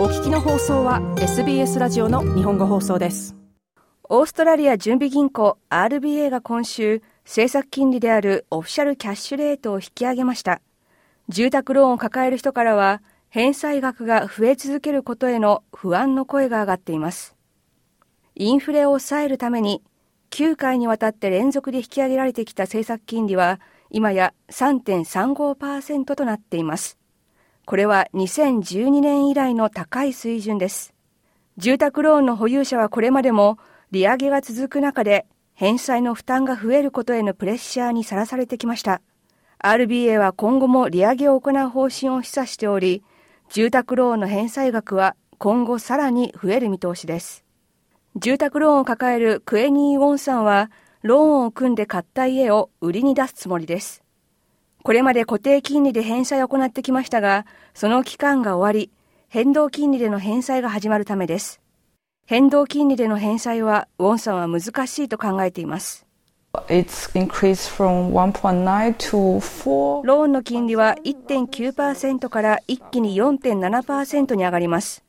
お聞きの放送は SBS ラジオの日本語放送です。オーストラリア準備銀行 RBA が今週政策金利であるオフィシャルキャッシュレートを引き上げました。住宅ローンを抱える人からは返済額が増え続けることへの不安の声が上がっています。インフレを抑えるために9回にわたって連続で引き上げられてきた政策金利は今や3.35%となっています。これは2012年以来の高い水準です住宅ローンの保有者はこれまでも利上げが続く中で返済の負担が増えることへのプレッシャーにさらされてきました。RBA は今後も利上げを行う方針を示唆しており、住宅ローンの返済額は今後さらに増える見通しです。住宅ローンを抱えるクエニー・ウォンさんは、ローンを組んで買った家を売りに出すつもりです。これまで固定金利で返済を行ってきましたが、その期間が終わり、変動金利での返済が始まるためです。変動金利での返済は、ウォンさんは難しいと考えています。ローンの金利は1.9%から一気に4.7%に上がります。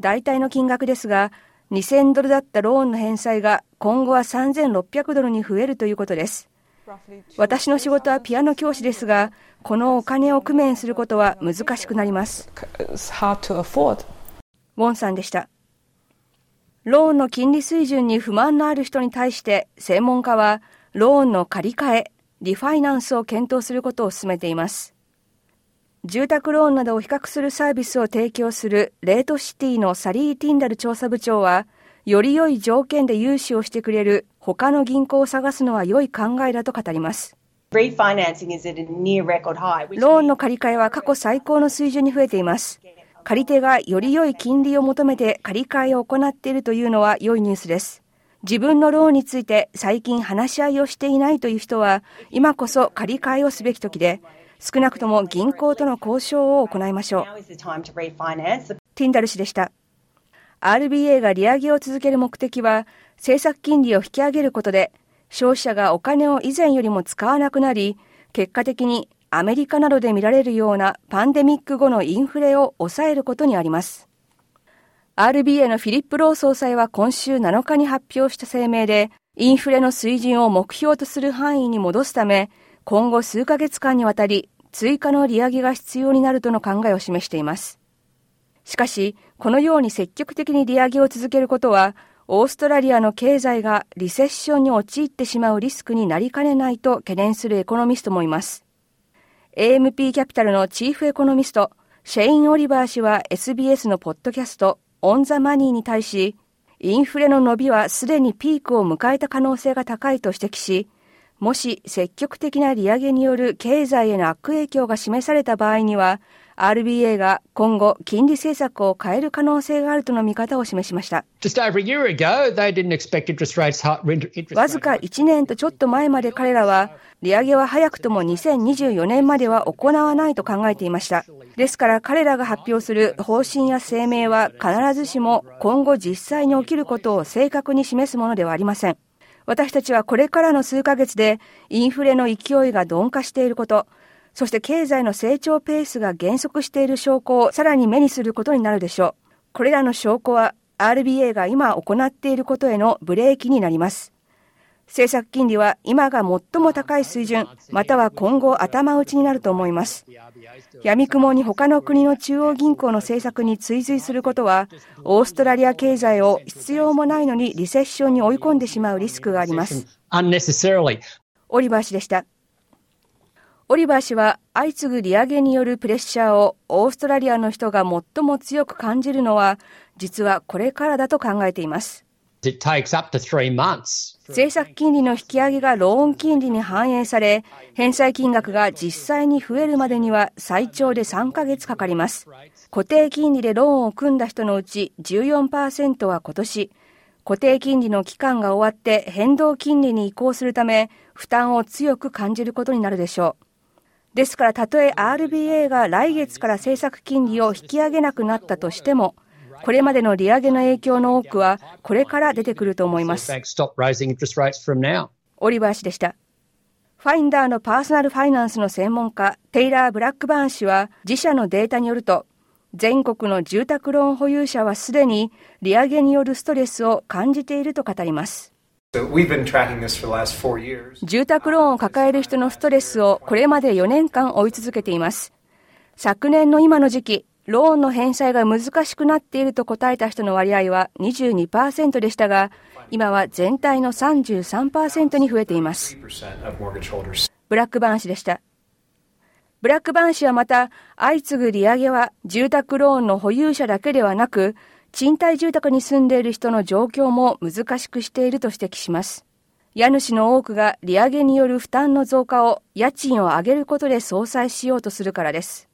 大体の金額ですが、2000ドルだったローンの返済が今後は3600ドルに増えるということです。私の仕事はピアノ教師ですが、このお金を工面することは難しくなります。ウォンさんでした。ローンの金利水準に不満のある人に対して専門家はローンの借り換え、リファイナンスを検討することを進めています。住宅ローンなどを比較するサービスを提供するレートシティのサリー・ティンダル調査部長は、より良い条件で融資をしてくれる他の銀行を探すのは良い考えだと語ります。ローンの借り換えは過去最高の水準に増えています。借り手がより良い金利を求めて借り換えを行っているというのは良いニュースです。自分のローンについて最近話し合いをしていないという人は、今こそ借り換えをすべき時で、少なくとも銀行との交渉を行いましょう。ティンダル氏でした。RBA が利上げを続ける目的は、政策金利を引き上げることで、消費者がお金を以前よりも使わなくなり、結果的にアメリカなどで見られるようなパンデミック後のインフレを抑えることにあります。RBA のフィリップ・ロー総裁は今週7日に発表した声明で、インフレの水準を目標とする範囲に戻すため、今後数ヶ月間にわたり追加の利上げが必要になるとの考えを示しています。しかし、このように積極的に利上げを続けることは、オーストラリアの経済がリセッションに陥ってしまうリスクになりかねないと懸念するエコノミストもいます。AMP キャピタルのチーフエコノミスト、シェイン・オリバー氏は SBS のポッドキャスト、オン・ザ・マニーに対し、インフレの伸びはすでにピークを迎えた可能性が高いと指摘し、もし積極的な利上げによる経済への悪影響が示された場合には、RBA が今後金利政策を変える可能性があるとの見方を示しました。わずか1年とちょっと前まで彼らは利上げは早くとも2024年までは行わないと考えていました。ですから彼らが発表する方針や声明は必ずしも今後実際に起きることを正確に示すものではありません。私たちはこれからの数ヶ月でインフレの勢いが鈍化していること、そして経済の成長ペースが減速している証拠をさらに目にすることになるでしょう。これらの証拠は RBA が今行っていることへのブレーキになります。政策金利は今が最も高い水準、または今後頭打ちになると思います。闇雲に他の国の中央銀行の政策に追随することは、オーストラリア経済を必要もないのにリセッションに追い込んでしまうリスクがあります。オリバー氏でした。オリバー氏は相次ぐ利上げによるプレッシャーをオーストラリアの人が最も強く感じるのは実はこれからだと考えています。政策金利の引き上げがローン金利に反映され、返済金額が実際に増えるまでには最長で3ヶ月かかります。固定金利でローンを組んだ人のうち14%は今年、固定金利の期間が終わって変動金利に移行するため、負担を強く感じることになるでしょう。ですから、たとえ RBA が来月から政策金利を引き上げなくなったとしても、これまでの利上げの影響の多くは、これから出てくると思います。オリバー氏でした。ファインダーのパーソナルファイナンスの専門家、テイラー・ブラックバーン氏は、自社のデータによると、全国の住宅ローン保有者はすでに利上げによるストレスを感じていると語ります。住宅ローンを抱える人のストレスをこれまで4年間追い続けています。昨年の今の時期、ローンの返済が難しくなっていると答えた人の割合は22%でしたが、今は全体の33%に増えています。ブラックバーン氏でした。ブラックバーン氏はまた、相次ぐ利上げは住宅ローンの保有者だけではなく、賃貸住宅に住んでいる人の状況も難しくしていると指摘します。家主の多くが利上げによる負担の増加を家賃を上げることで相殺しようとするからです。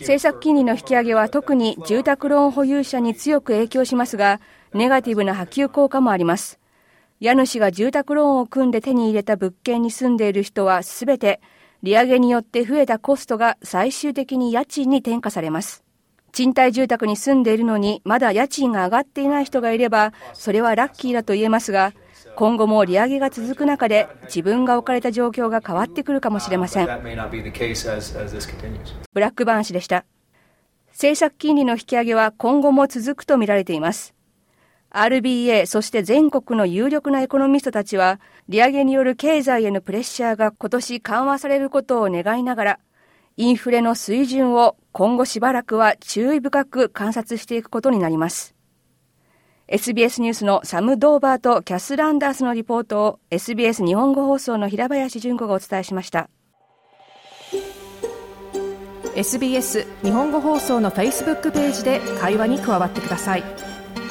政策金利の引き上げは特に住宅ローン保有者に強く影響しますが、ネガティブな波及効果もあります。家主が住宅ローンを組んで手に入れた物件に住んでいる人はすべて利上げによって増えたコストが最終的に家賃に転嫁されます。賃貸住宅に住んでいるのにまだ家賃が上がっていない人がいれば、それはラッキーだと言えますが、今後も利上げが続く中で自分が置かれた状況が変わってくるかもしれません。ブラックバーン氏でした。政策金利の引き上げは今後も続くとみられています。RBA そして全国の有力なエコノミストたちは利上げによる経済へのプレッシャーが今年緩和されることを願いながらインフレの水準を今後しばらくは注意深く観察していくことになります SBS ニュースのサム・ドーバーとキャス・ランダースのリポートを SBS 日本語放送の平林純子がお伝えしました SBS 日本語放送の Facebook ページで会話に加わってください。「